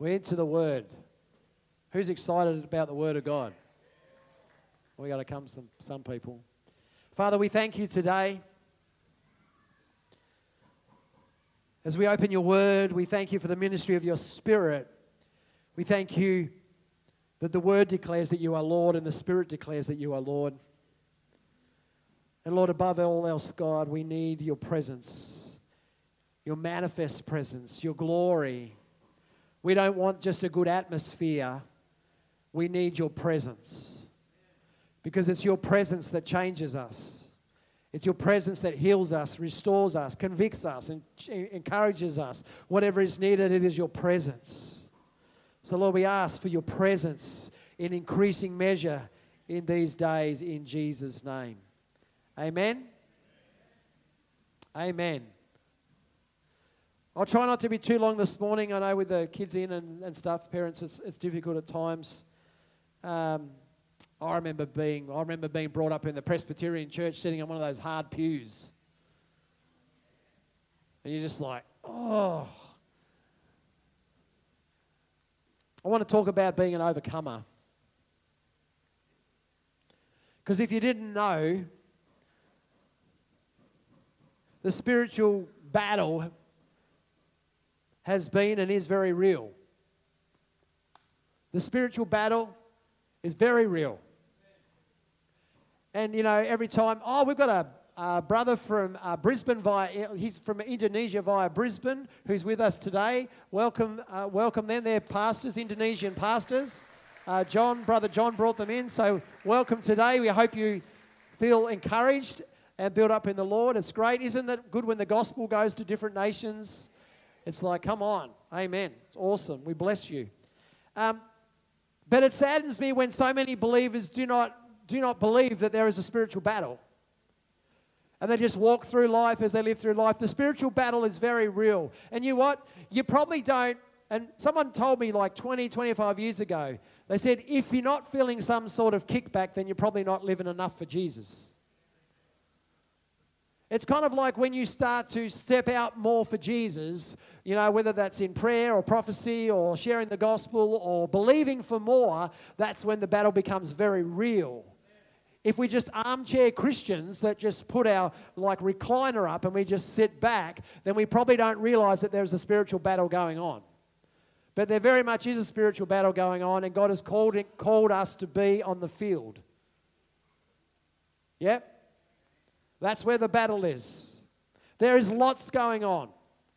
We're into the Word. Who's excited about the Word of God? We got to come some some people. Father, we thank you today. As we open your word, we thank you for the ministry of your spirit. We thank you that the word declares that you are Lord and the spirit declares that you are Lord. And Lord, above all else, God, we need your presence, your manifest presence, your glory. We don't want just a good atmosphere, we need your presence. Because it's your presence that changes us. It's your presence that heals us, restores us, convicts us, and encourages us. Whatever is needed, it is your presence. So, Lord, we ask for your presence in increasing measure in these days in Jesus' name. Amen. Amen. I'll try not to be too long this morning. I know with the kids in and, and stuff, parents, it's, it's difficult at times. Um, I remember being I remember being brought up in the Presbyterian church, sitting on one of those hard pews, and you're just like, oh. I want to talk about being an overcomer. Because if you didn't know, the spiritual battle has been and is very real. The spiritual battle is very real. And, you know, every time, oh, we've got a, brother from uh, Brisbane via, he's from Indonesia via Brisbane who's with us today. Welcome, uh, welcome them. They're pastors, Indonesian pastors. Uh, John, brother John brought them in. So, welcome today. We hope you feel encouraged and built up in the Lord. It's great. Isn't it good when the gospel goes to different nations? It's like, come on. Amen. It's awesome. We bless you. Um, but it saddens me when so many believers do not, do not believe that there is a spiritual battle. And they just walk through life as they live through life. The spiritual battle is very real. And you know what? You probably don't. And someone told me like 20, 25 years ago, they said, if you're not feeling some sort of kickback, then you're probably not living enough for Jesus. It's kind of like when you start to step out more for Jesus, you know, whether that's in prayer or prophecy or sharing the gospel or believing for more, that's when the battle becomes very real. If we just armchair Christians that just put our like recliner up and we just sit back, then we probably don't realize that there's a spiritual battle going on. But there very much is a spiritual battle going on, and God has called, it, called us to be on the field. Yep. That's where the battle is. There is lots going on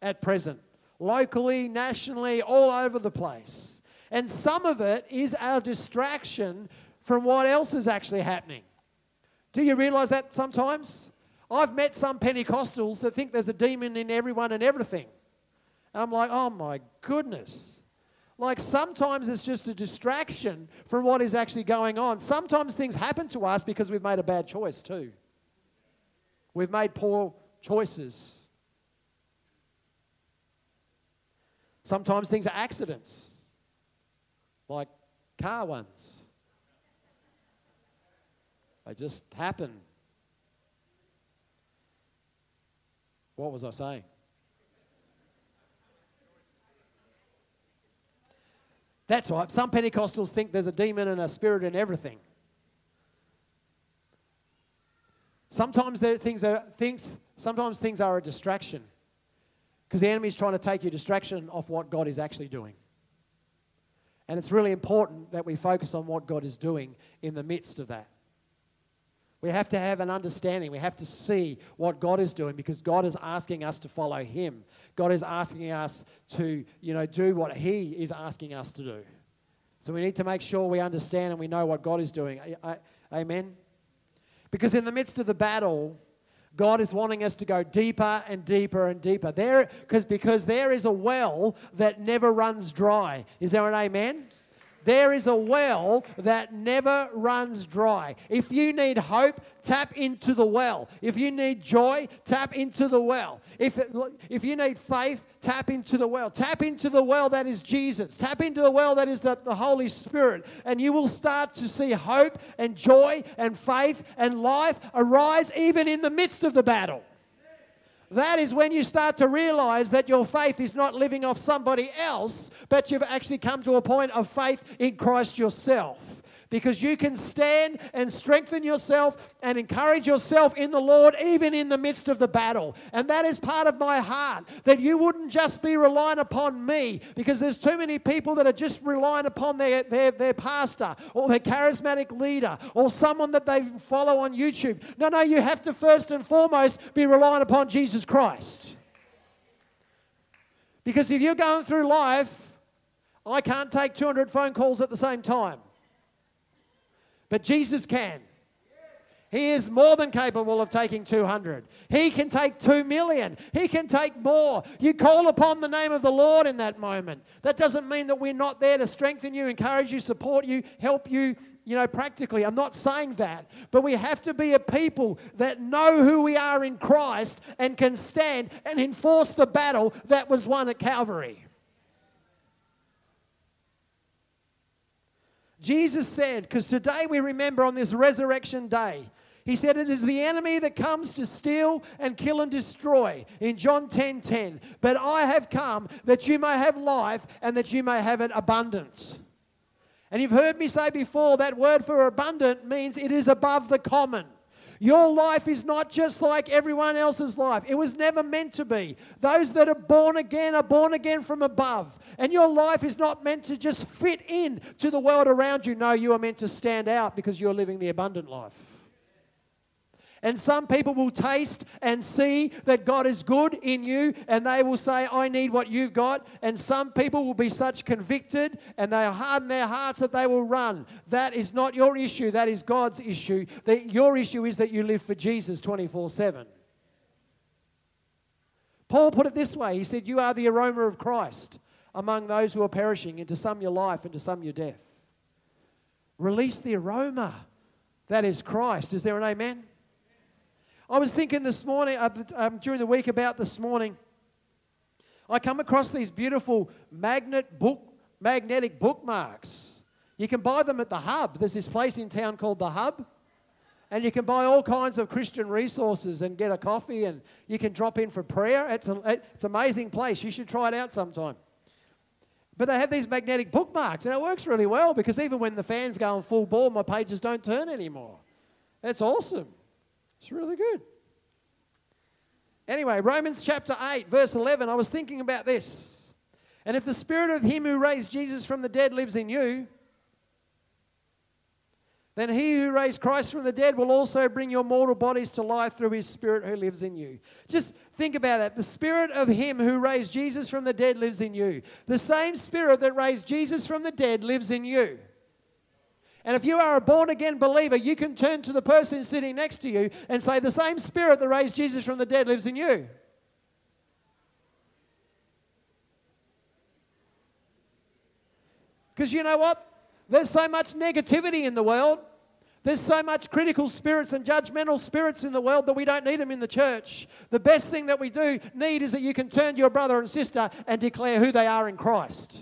at present, locally, nationally, all over the place. And some of it is our distraction from what else is actually happening. Do you realize that sometimes? I've met some Pentecostals that think there's a demon in everyone and everything. And I'm like, oh my goodness. Like sometimes it's just a distraction from what is actually going on. Sometimes things happen to us because we've made a bad choice too. We've made poor choices. Sometimes things are accidents, like car ones. They just happen. What was I saying? That's right. Some Pentecostals think there's a demon and a spirit in everything. Sometimes there, things are things. Sometimes things are a distraction because the enemy is trying to take your distraction off what God is actually doing. And it's really important that we focus on what God is doing in the midst of that. We have to have an understanding. We have to see what God is doing because God is asking us to follow Him. God is asking us to, you know, do what He is asking us to do. So we need to make sure we understand and we know what God is doing. Amen. Because in the midst of the battle, God is wanting us to go deeper and deeper and deeper. There, because because there is a well that never runs dry. Is there an amen? There is a well that never runs dry. If you need hope, tap into the well. If you need joy, tap into the well. If, it, if you need faith, tap into the well. Tap into the well that is Jesus. Tap into the well that is the, the Holy Spirit. And you will start to see hope and joy and faith and life arise even in the midst of the battle. That is when you start to realize that your faith is not living off somebody else, but you've actually come to a point of faith in Christ yourself because you can stand and strengthen yourself and encourage yourself in the Lord even in the midst of the battle. And that is part of my heart that you wouldn't just be relying upon me because there's too many people that are just relying upon their, their, their pastor or their charismatic leader or someone that they follow on YouTube. No, no, you have to first and foremost be relying upon Jesus Christ. Because if you're going through life, I can't take 200 phone calls at the same time. But Jesus can. He is more than capable of taking 200. He can take 2 million. He can take more. You call upon the name of the Lord in that moment. That doesn't mean that we're not there to strengthen you, encourage you, support you, help you, you know, practically. I'm not saying that. But we have to be a people that know who we are in Christ and can stand and enforce the battle that was won at Calvary. Jesus said, because today we remember on this resurrection day, he said, It is the enemy that comes to steal and kill and destroy in John 10 10. But I have come that you may have life and that you may have it abundance. And you've heard me say before that word for abundant means it is above the common. Your life is not just like everyone else's life. It was never meant to be. Those that are born again are born again from above. And your life is not meant to just fit in to the world around you. No, you are meant to stand out because you're living the abundant life. And some people will taste and see that God is good in you, and they will say, I need what you've got. And some people will be such convicted and they harden their hearts that they will run. That is not your issue, that is God's issue. That your issue is that you live for Jesus 24 7. Paul put it this way He said, You are the aroma of Christ among those who are perishing, into some your life, into some your death. Release the aroma. That is Christ. Is there an amen? I was thinking this morning, uh, um, during the week about this morning, I come across these beautiful magnet book, magnetic bookmarks. You can buy them at the Hub. There's this place in town called the Hub. And you can buy all kinds of Christian resources and get a coffee and you can drop in for prayer. It's, a, it's an amazing place. You should try it out sometime. But they have these magnetic bookmarks and it works really well because even when the fans go on full ball, my pages don't turn anymore. That's awesome. It's really good. Anyway, Romans chapter 8, verse 11, I was thinking about this. And if the spirit of him who raised Jesus from the dead lives in you, then he who raised Christ from the dead will also bring your mortal bodies to life through his spirit who lives in you. Just think about that. The spirit of him who raised Jesus from the dead lives in you. The same spirit that raised Jesus from the dead lives in you. And if you are a born again believer, you can turn to the person sitting next to you and say, The same spirit that raised Jesus from the dead lives in you. Because you know what? There's so much negativity in the world. There's so much critical spirits and judgmental spirits in the world that we don't need them in the church. The best thing that we do need is that you can turn to your brother and sister and declare who they are in Christ.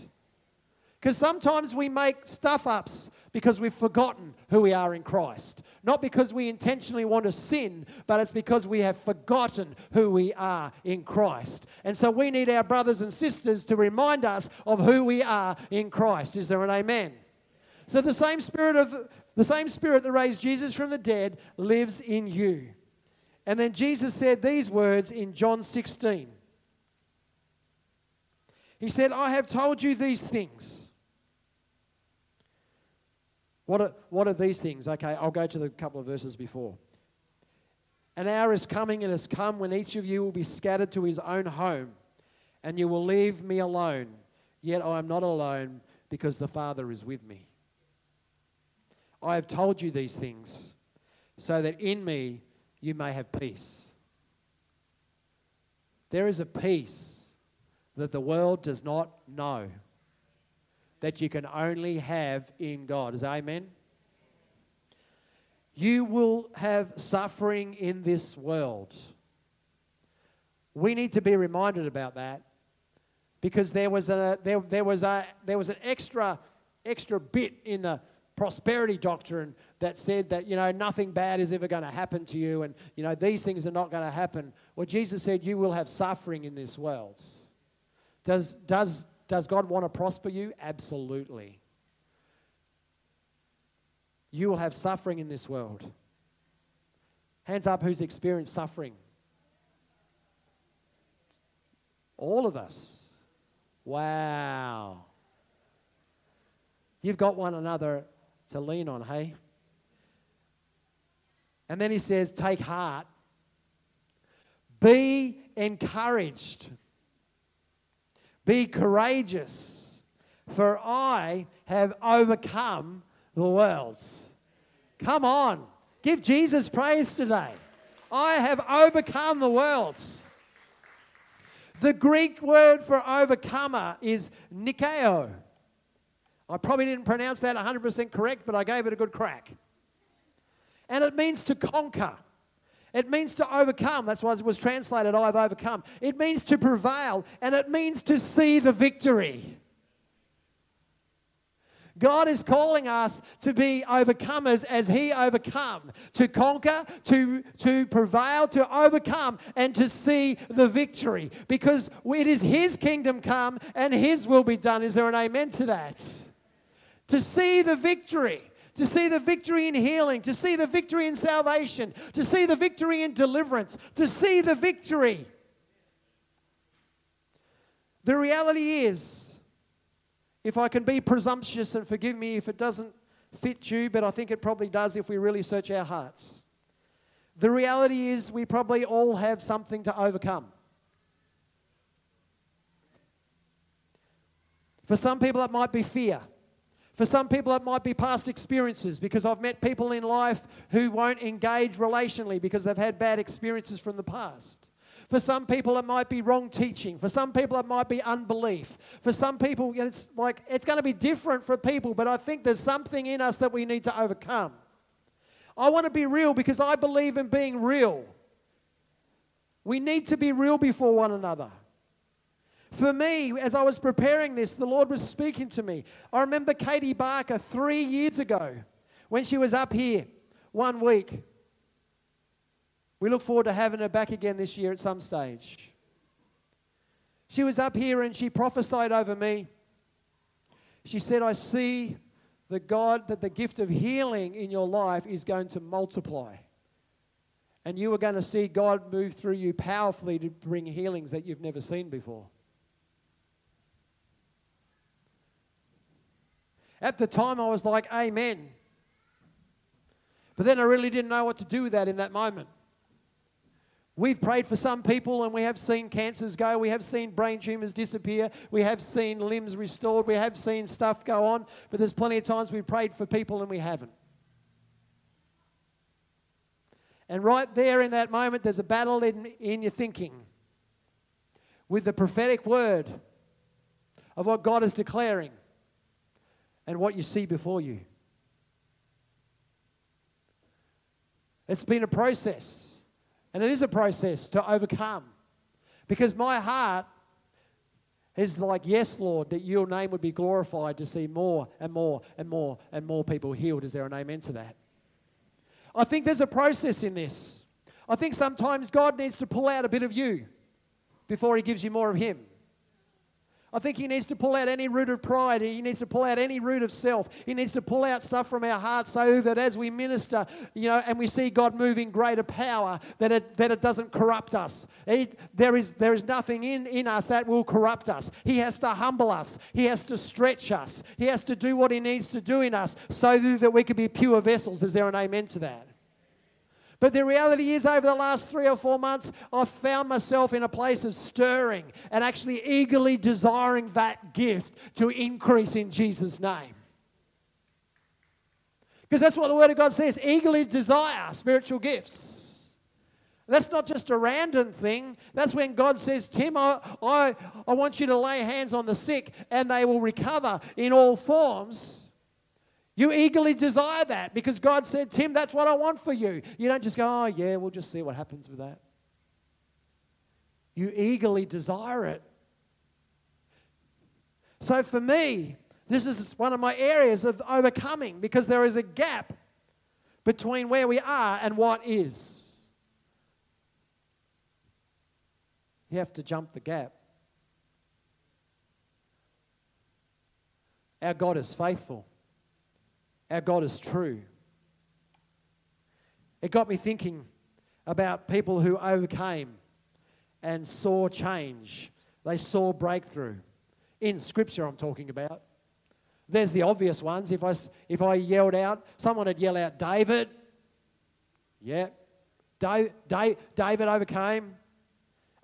Because sometimes we make stuff ups because we've forgotten who we are in Christ. Not because we intentionally want to sin, but it's because we have forgotten who we are in Christ. And so we need our brothers and sisters to remind us of who we are in Christ. Is there an amen? So the same spirit of the same spirit that raised Jesus from the dead lives in you. And then Jesus said these words in John 16. He said, I have told you these things what are, what are these things? Okay, I'll go to the couple of verses before. An hour is coming and has come when each of you will be scattered to his own home, and you will leave me alone. Yet I am not alone because the Father is with me. I have told you these things so that in me you may have peace. There is a peace that the world does not know that you can only have in God. Is amen? You will have suffering in this world. We need to be reminded about that because there was a there, there was a there was an extra extra bit in the prosperity doctrine that said that, you know, nothing bad is ever going to happen to you and, you know, these things are not going to happen. Well, Jesus said, You will have suffering in this world. Does, does, does God want to prosper you? Absolutely. You will have suffering in this world. Hands up who's experienced suffering. All of us. Wow. You've got one another to lean on, hey? And then he says, Take heart. Be encouraged. Be courageous, for I have overcome the worlds. Come on, give Jesus praise today. I have overcome the worlds. The Greek word for overcomer is nikeo. I probably didn't pronounce that 100% correct, but I gave it a good crack. And it means to conquer. It means to overcome. That's why it was translated, I've overcome. It means to prevail, and it means to see the victory. God is calling us to be overcomers as He overcome, to conquer, to, to prevail, to overcome, and to see the victory. Because it is His kingdom come and His will be done. Is there an amen to that? To see the victory to see the victory in healing, to see the victory in salvation, to see the victory in deliverance, to see the victory. The reality is, if I can be presumptuous and forgive me if it doesn't fit you, but I think it probably does if we really search our hearts. The reality is, we probably all have something to overcome. For some people, it might be fear. For some people, it might be past experiences because I've met people in life who won't engage relationally because they've had bad experiences from the past. For some people, it might be wrong teaching. For some people, it might be unbelief. For some people, it's like it's going to be different for people, but I think there's something in us that we need to overcome. I want to be real because I believe in being real. We need to be real before one another. For me, as I was preparing this, the Lord was speaking to me. I remember Katie Barker three years ago when she was up here one week. We look forward to having her back again this year at some stage. She was up here and she prophesied over me. She said, I see the God that the gift of healing in your life is going to multiply. And you are going to see God move through you powerfully to bring healings that you've never seen before. At the time, I was like, Amen. But then I really didn't know what to do with that in that moment. We've prayed for some people and we have seen cancers go. We have seen brain tumors disappear. We have seen limbs restored. We have seen stuff go on. But there's plenty of times we've prayed for people and we haven't. And right there in that moment, there's a battle in, in your thinking with the prophetic word of what God is declaring and what you see before you. It's been a process. And it is a process to overcome. Because my heart is like, yes, Lord, that your name would be glorified to see more and more and more and more people healed. Is there an amen to that? I think there's a process in this. I think sometimes God needs to pull out a bit of you before he gives you more of him. I think he needs to pull out any root of pride. He needs to pull out any root of self. He needs to pull out stuff from our hearts so that as we minister, you know, and we see God moving greater power, that it, that it doesn't corrupt us. There, is, there is nothing in, in us that will corrupt us. He has to humble us. He has to stretch us. He has to do what he needs to do in us so that we can be pure vessels. Is there an amen to that? But the reality is, over the last three or four months, I've found myself in a place of stirring and actually eagerly desiring that gift to increase in Jesus' name. Because that's what the Word of God says eagerly desire spiritual gifts. That's not just a random thing. That's when God says, Tim, I, I, I want you to lay hands on the sick and they will recover in all forms. You eagerly desire that because God said, Tim, that's what I want for you. You don't just go, oh, yeah, we'll just see what happens with that. You eagerly desire it. So for me, This is one of my areas of overcoming because there is a gap between where we are and what is. You have to jump the gap. Our God is faithful. Our God is true. It got me thinking about people who overcame and saw change. They saw breakthrough. In Scripture, I'm talking about. There's the obvious ones. If I, if I yelled out, someone would yell out, David. Yeah. David, David overcame.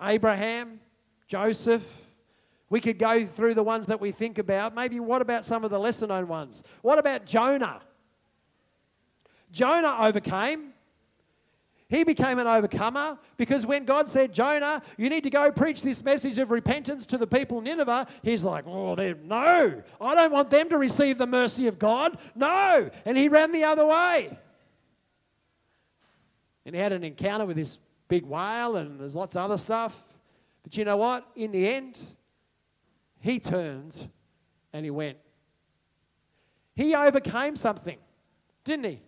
Abraham, Joseph. We could go through the ones that we think about. Maybe what about some of the lesser known ones? What about Jonah? Jonah overcame. He became an overcomer because when God said, Jonah, you need to go preach this message of repentance to the people Nineveh, he's like, oh, no, I don't want them to receive the mercy of God. No. And he ran the other way. And he had an encounter with this big whale, and there's lots of other stuff. But you know what? In the end, he turned and he went. He overcame something, didn't he?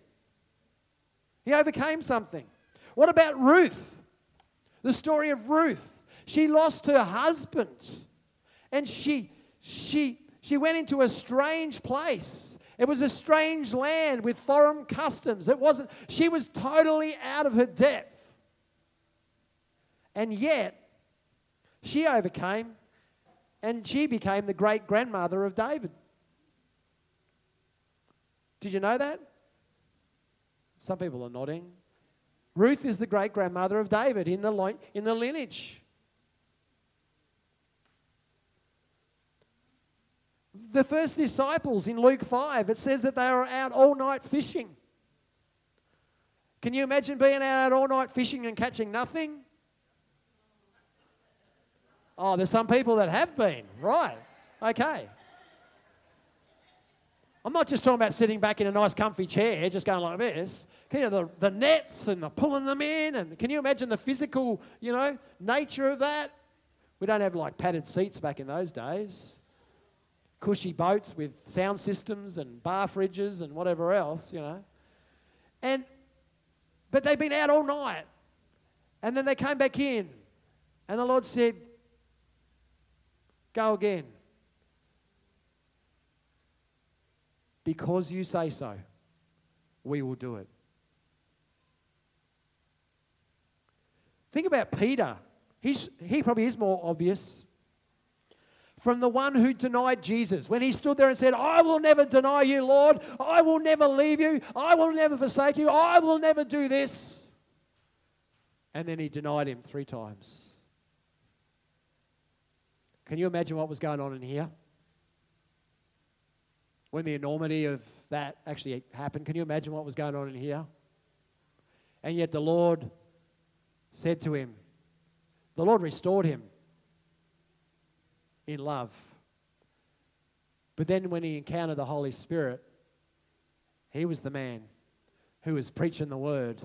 He overcame something. What about Ruth? The story of Ruth. She lost her husband and she, she, she went into a strange place. It was a strange land with foreign customs. It wasn't, she was totally out of her depth. And yet, she overcame and she became the great grandmother of David. Did you know that? Some people are nodding. Ruth is the great grandmother of David in the, in the lineage. The first disciples in Luke 5, it says that they were out all night fishing. Can you imagine being out all night fishing and catching nothing? Oh, there's some people that have been. Right. Okay. I'm not just talking about sitting back in a nice comfy chair, just going like this. You, the, the nets and the pulling them in, and can you imagine the physical, you know, nature of that? We don't have like padded seats back in those days. Cushy boats with sound systems and bar fridges and whatever else, you know. And but they've been out all night. And then they came back in. And the Lord said, Go again. Because you say so, we will do it. Think about Peter. He's, he probably is more obvious. From the one who denied Jesus, when he stood there and said, I will never deny you, Lord. I will never leave you. I will never forsake you. I will never do this. And then he denied him three times. Can you imagine what was going on in here? when the enormity of that actually happened. Can you imagine what was going on in here? And yet the Lord said to him, the Lord restored him in love. But then when he encountered the Holy Spirit, he was the man who was preaching the word.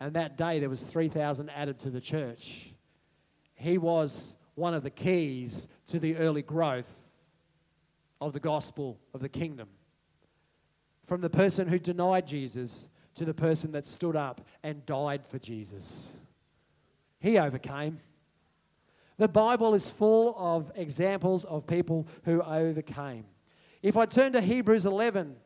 And that day there was 3,000 added to the church. He was one of the keys to the early growth of the gospel of the kingdom. From the person who denied Jesus to the person that stood up and died for Jesus. He overcame. The Bible is full of examples of people who overcame. If I turn to Hebrews 11,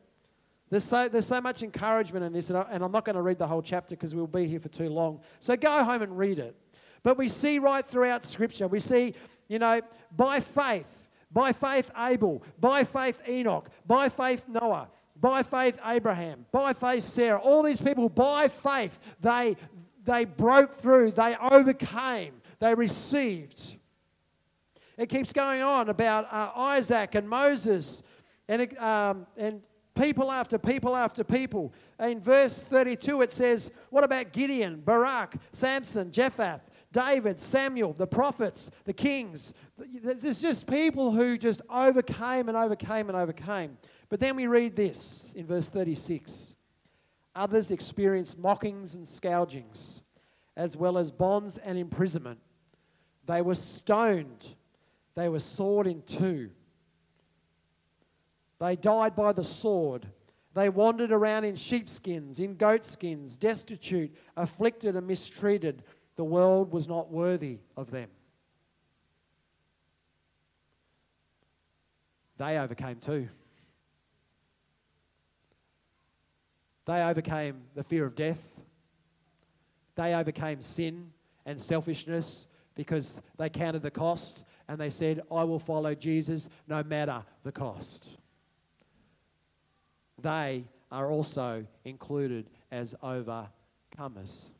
there's so, there's so much encouragement in this, and, I, and I'm not going to read the whole chapter because we'll be here for too long. So go home and read it. But we see right throughout Scripture, we see, you know, by faith, by faith, Abel. By faith, Enoch. By faith, Noah. By faith, Abraham. By faith, Sarah. All these people, by faith, they, they broke through, they overcame, they received. It keeps going on about uh, Isaac and Moses and, um, and people after people after people. In verse 32, it says, What about Gideon, Barak, Samson, Jephthah, David, Samuel, the prophets, the kings. There's just people who just overcame and overcame and overcame. But then we read this in verse 36 Others experienced mockings and scourgings, as well as bonds and imprisonment. They were stoned, they were sawed in two. They died by the sword. They wandered around in sheepskins, in goatskins, destitute, afflicted, and mistreated. The world was not worthy of them. They overcame too. They overcame the fear of death. They overcame sin and selfishness because they counted the cost and they said, I will follow Jesus no matter the cost. They are also included as overcomers.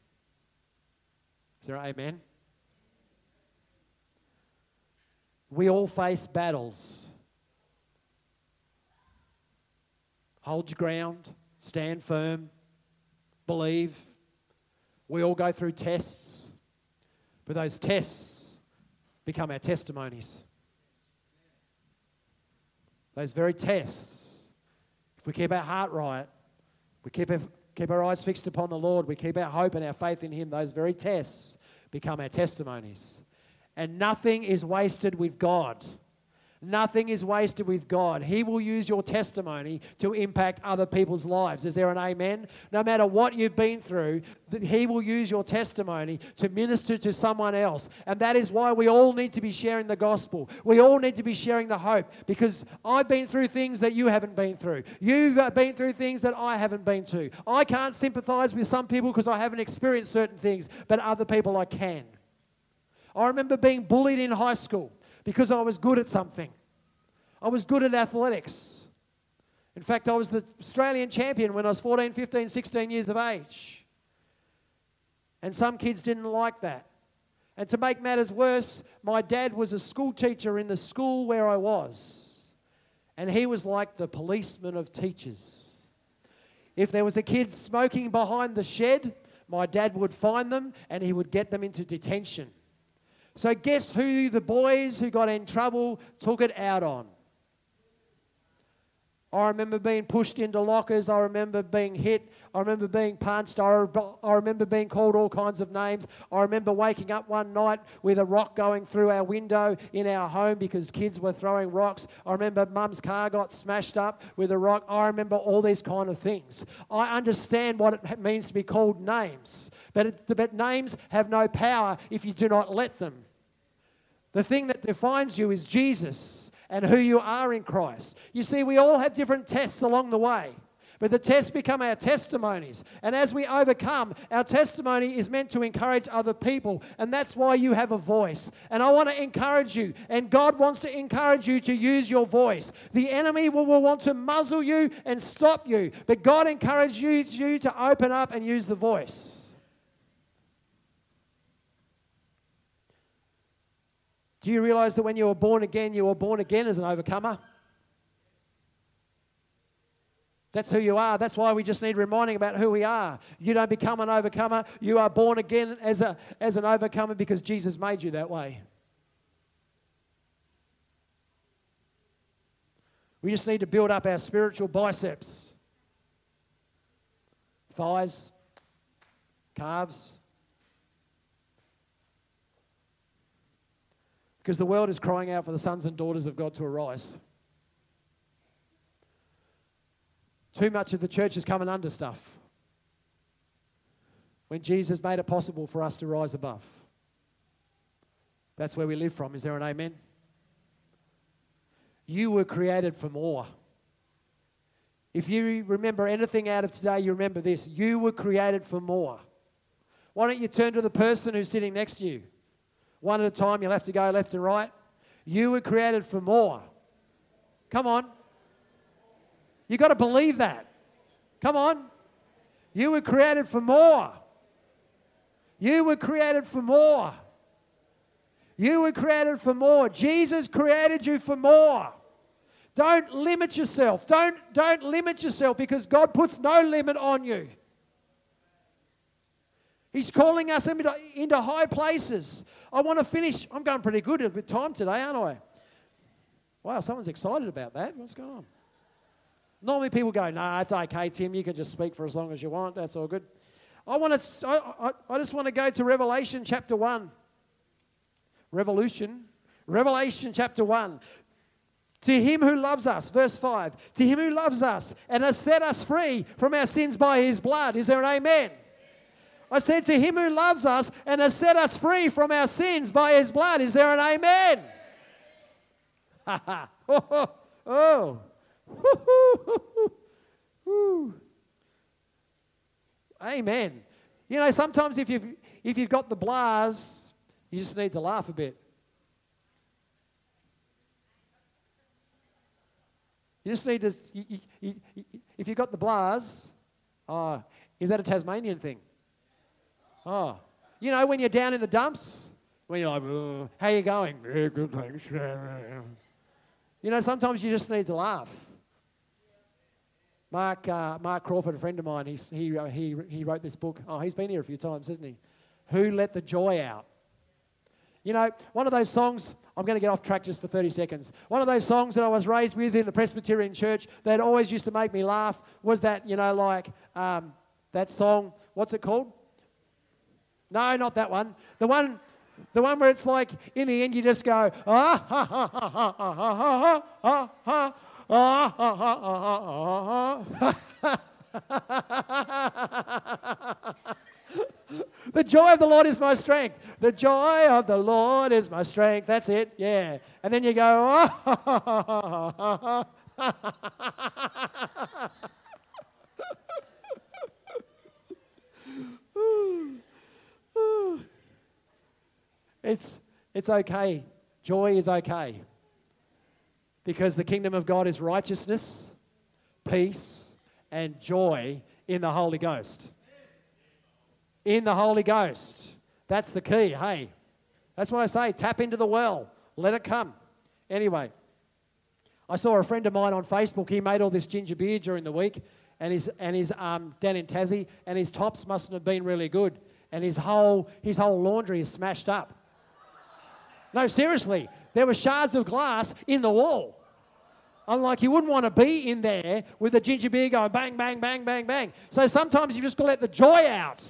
Is there amen? We all face battles. Hold your ground, stand firm, believe. We all go through tests, but those tests become our testimonies. Those very tests, if we keep our heart right, we keep keep our eyes fixed upon the Lord, we keep our hope and our faith in Him, those very tests become our testimonies. And nothing is wasted with God. Nothing is wasted with God. He will use your testimony to impact other people's lives. Is there an amen? No matter what you've been through, He will use your testimony to minister to someone else. And that is why we all need to be sharing the gospel. We all need to be sharing the hope because I've been through things that you haven't been through. You've uh, been through things that I haven't been to. I can't sympathize with some people because I haven't experienced certain things, but other people I can. I remember being bullied in high school because I was good at something. I was good at athletics. In fact, I was the Australian champion when I was 14, 15, 16 years of age. And some kids didn't like that. And to make matters worse, my dad was a school teacher in the school where I was. And he was like the policeman of teachers. If there was a kid smoking behind the shed, my dad would find them and he would get them into detention. So, guess who the boys who got in trouble took it out on? I remember being pushed into lockers. I remember being hit. I remember being punched. I, I remember being called all kinds of names. I remember waking up one night with a rock going through our window in our home because kids were throwing rocks. I remember mum's car got smashed up with a rock. I remember all these kind of things. I understand what it means to be called names, but, it, but names have no power if you do not let them. The thing that defines you is Jesus and who you are in Christ. You see, we all have different tests along the way. But the tests become our testimonies. And as we overcome, our testimony is meant to encourage other people. And that's why you have a voice. And I want to encourage you. And God wants to encourage you to use your voice. The enemy will, will want to muzzle you and stop you. But God encourages you to open up and use the voice. Do you realize that when you were born again, you were born again as an overcomer? That's who you are. That's why we just need reminding about who we are. You don't become an overcomer. You are born again as, a, as an overcomer because Jesus made you that way. We just need to build up our spiritual biceps, thighs, calves. Because the world is crying out for the sons and daughters of God to arise. Too much of the church is coming under stuff. When Jesus made it possible for us to rise above. That's where we live from. Is there an amen? You were created for more. If you remember anything out of today, you remember this. You were created for more. Why don't you turn to the person who's sitting next to you? One at a time, you'll have to go left and right. You were created for more. Come on. You got to believe that. Come on. You were created for more. You were created for more. You were created for more. Jesus created you for more. Don't limit yourself. Don't, don't limit yourself because God puts no limit on you. He's calling us into, into high places. I want to finish. I'm going pretty good with time today, aren't I? Wow, someone's excited about that. What's going on? Normally people go, nah, it's okay, Tim. You can just speak for as long as you want. That's all good. I, want to, I, I, I just want to go to Revelation chapter 1. Revolution. Revelation chapter 1. To him who loves us, verse 5, to him who loves us and has set us free from our sins by his blood. Is there an amen? I said, To him who loves us and has set us free from our sins by his blood. Is there an amen? Ha oh, oh. oh. Amen. You know, sometimes if you've, if you've got the blahs, you just need to laugh a bit. You just need to, you, you, you, if you've got the blahs, oh, is that a Tasmanian thing? Oh, you know, when you're down in the dumps, when you're like, oh, how you going? Yeah, good, thanks. You know, sometimes you just need to laugh. Mark, uh, Mark Crawford, a friend of mine, he's, he, uh, he, he wrote this book. Oh, he's been here a few times, hasn't he? Who Let the Joy Out. You know, one of those songs, I'm going to get off track just for 30 seconds. One of those songs that I was raised with in the Presbyterian church that always used to make me laugh was that, you know, like um, that song, what's it called? No, not that one. The one, the one where it's like, in the end, you just go, ah, ha, ha, ha, ha, ha, ha, ha, ha, ah, ha, ha, ha, ha, ha. the joy of the Lord is my strength. The joy of the Lord is my strength. That's it. Yeah. And then you go, oh. It's, it's okay. Joy is okay. Because the kingdom of God is righteousness, peace, and joy in the Holy Ghost. In the Holy Ghost. That's the key. Hey, that's why I say tap into the well, let it come. Anyway, I saw a friend of mine on Facebook. He made all this ginger beer during the week, and his and his um, down in Tassie, and his tops mustn't have been really good, and his whole his whole laundry is smashed up. No, seriously, there were shards of glass in the wall. I'm like, you wouldn't want to be in there with a ginger beer going bang, bang, bang, bang, bang. So sometimes you just got to let the joy out.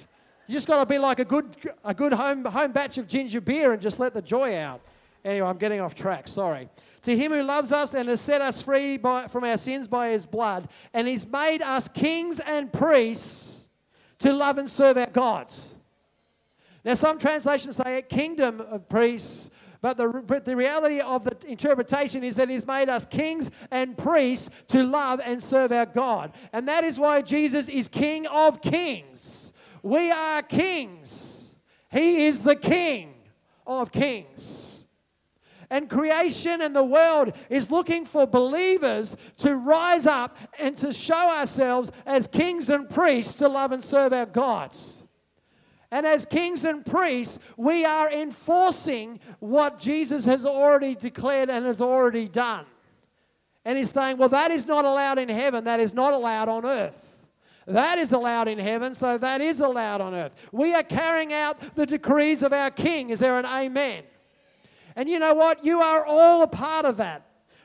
You just got to be like a good, a good home, home batch of ginger beer and just let the joy out. Anyway, I'm getting off track. Sorry. To him who loves us and has set us free by, from our sins by his blood, and he's made us kings and priests to love and serve our gods. Now, some translations say a kingdom of priests but the, but the reality of the interpretation is that He's made us kings and priests to love and serve our God. And that is why Jesus is King of kings. We are kings. He is the King of kings. And creation and the world is looking for believers to rise up and to show ourselves as kings and priests to love and serve our gods. And as kings and priests, we are enforcing what Jesus has already declared and has already done. And he's saying, well, that is not allowed in heaven, that is not allowed on earth. That is allowed in heaven, so that is allowed on earth. We are carrying out the decrees of our King. Is there an amen? And you know what? You are all a part of that.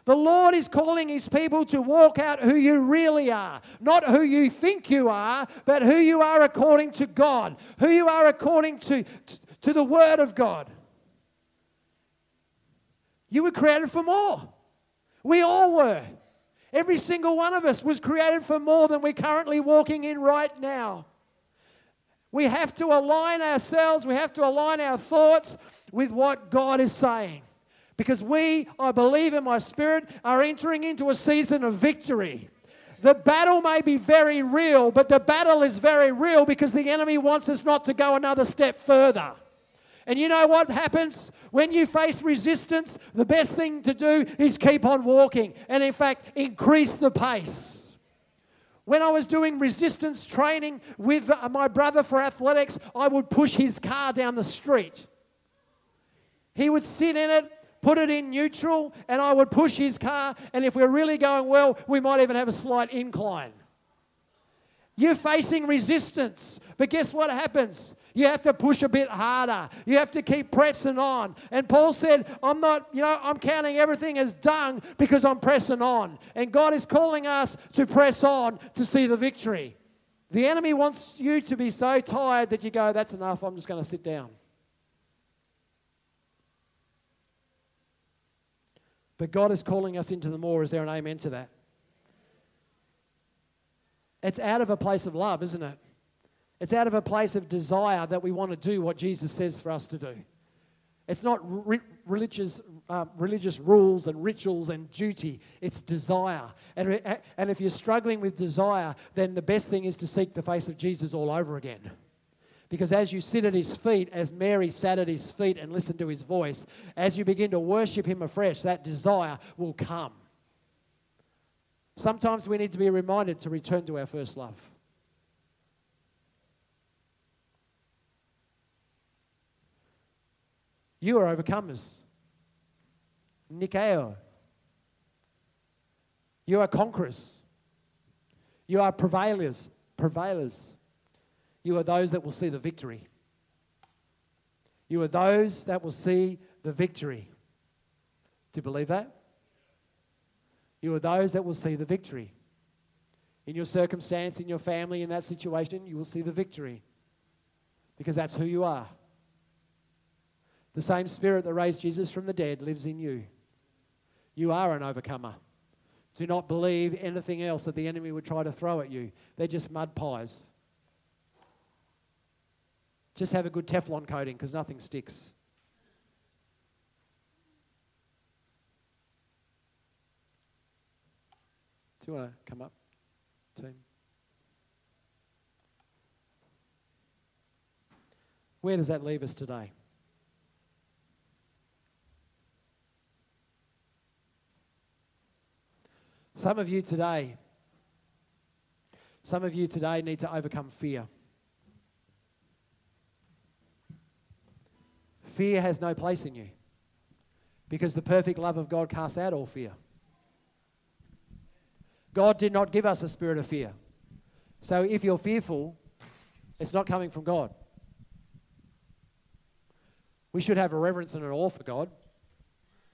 The Lord is calling His people to walk out who you really are. Not who you think you are, but who you are according to God, who you are according to, to the Word of God. You were created for more. We all were. Every single one of us was created for more than we're currently walking in right now. We have to align ourselves, we have to align our thoughts with what God is saying. Because we, I believe in my spirit, are entering into a season of victory. The battle may be very real, but the battle is very real because the enemy wants us not to go another step further. And you know what happens? When you face resistance, the best thing to do is keep on walking and, in fact, increase the pace. When I was doing resistance training with uh, my brother for athletics, I would push his car down the street. He would sit in it put it in neutral, and I would push his car. And if we're really going well, we might even have a slight incline. You're facing resistance, but guess what happens? You have to push a bit harder. You have to keep pressing on. And Paul said, I'm not, you know, I'm counting everything as dung because I'm pressing on. And God is calling us to press on to see the victory. The enemy wants you to be so tired that you go, that's enough, I'm just going to sit down. But God is calling us into the more. Is there an amen to that? It's out of a place of love, isn't it? It's out of a place of desire that we want to do what Jesus says for us to do. It's not re- religious, uh, religious rules and rituals and duty. It's desire. And, and if you're struggling with desire, then the best thing is to seek the face of Jesus all over again. Because as you sit at his feet, as Mary sat at his feet and listened to his voice, as you begin to worship him afresh, that desire will come. Sometimes we need to be reminded to return to our first love. You are overcomers. Nikeo. You are conquerors. You are prevailers. Prevailers. You are those that will see the victory. You are those that will see the victory. Do you believe that? You are those that will see the victory. In your circumstance, in your family, in that situation, you will see the victory. Because that's who you are. The same spirit that raised Jesus from the dead lives in you. You are an overcomer. Do not believe anything else that the enemy would try to throw at you. They're just mud pies. Just have a good Teflon coating because nothing sticks. Do you want to come up, team? Where does that leave us today? Some of you today, some of you today need to overcome fear. Fear has no place in you because the perfect love of God casts out all fear. God did not give us a spirit of fear. So if you're fearful, it's not coming from God. We should have a reverence and an awe for God.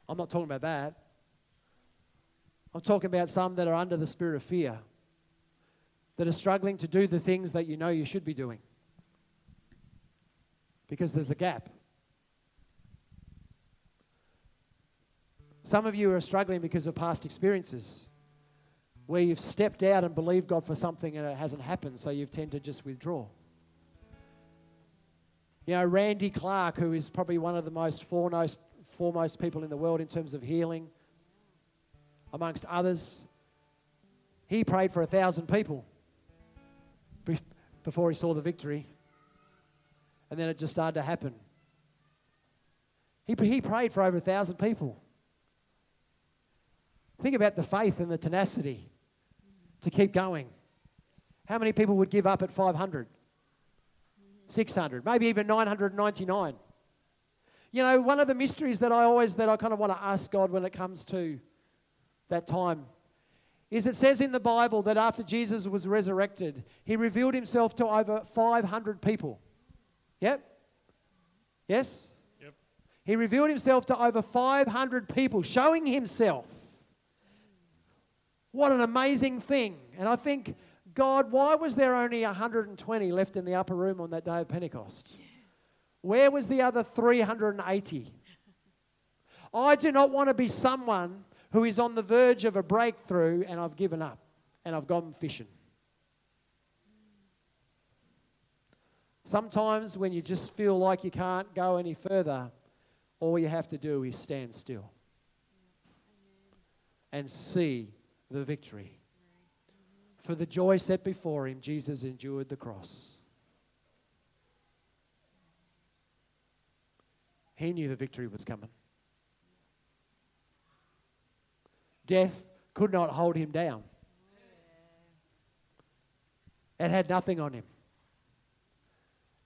I'm not talking about that. I'm talking about some that are under the spirit of fear, that are struggling to do the things that you know you should be doing because there's a gap. Some of you are struggling because of past experiences where you've stepped out and believed God for something and it hasn't happened, so you've tended to just withdraw. You know, Randy Clark, who is probably one of the most foremost, foremost people in the world in terms of healing, amongst others. He prayed for a thousand people before he saw the victory. And then it just started to happen. He, he prayed for over a thousand people. Think about the faith and the tenacity to keep going. How many people would give up at 500? 600, maybe even 999. You know, one of the mysteries that I always that I kind of want to ask God when it comes to that time is it says in the Bible that after Jesus was resurrected, he revealed himself to over 500 people. Yep? Yes? Yep. He revealed himself to over 500 people, showing himself. What an amazing thing. And I think, God, why was there only 120 left in the upper room on that day of Pentecost? Where was the other 380? I do not want to be someone who is on the verge of a breakthrough and I've given up and I've gone fishing. Sometimes when you just feel like you can't go any further, all you have to do is stand still and see the victory. For the joy set before him, Jesus endured the cross. He knew the victory was coming. Death could not hold him down. It had nothing on him.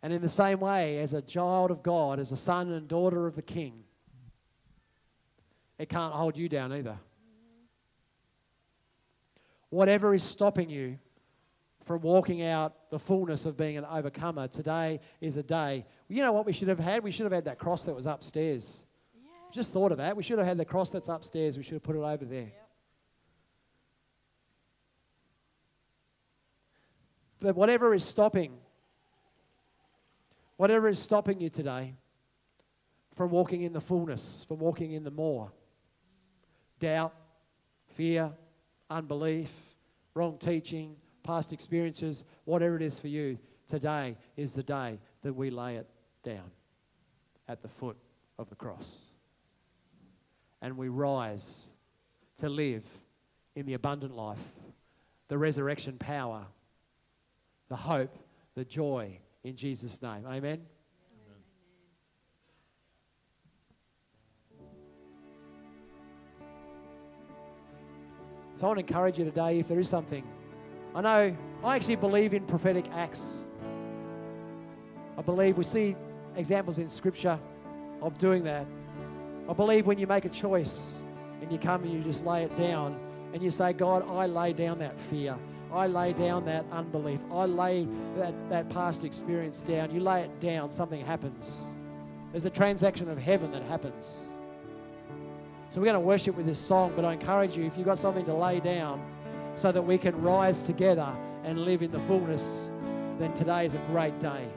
And in the same way, as a child of God, as a son and daughter of the King, it can't hold you down either. Whatever is stopping you from walking out the fullness of being an overcomer, today is a day. You know what we should have had? We should have had that cross that was upstairs. Just thought of that. We should have had the cross that's upstairs. We should have put it over there. Yep. But whatever is stopping, whatever is stopping you today from walking in the fullness, from walking in the more, doubt, fear, unbelief, wrong teaching, past experiences, whatever it is for you, today is the day that we lay it down at the foot of the cross. And we rise to live in the abundant life, the resurrection power, the hope, the joy in Jesus' name. Amen. So I want to encourage you today if there is something. I know I actually believe in prophetic acts. I believe we see examples in Scripture of doing that. I believe when you make a choice and you come and you just lay it down and you say, God, I lay down that fear. I lay down that unbelief. I lay that, that past experience down. You lay it down, something happens. There's a transaction of heaven that happens. So we're going to worship with this song, but I encourage you, if you've got something to lay down so that we can rise together and live in the fullness, then today is a great day.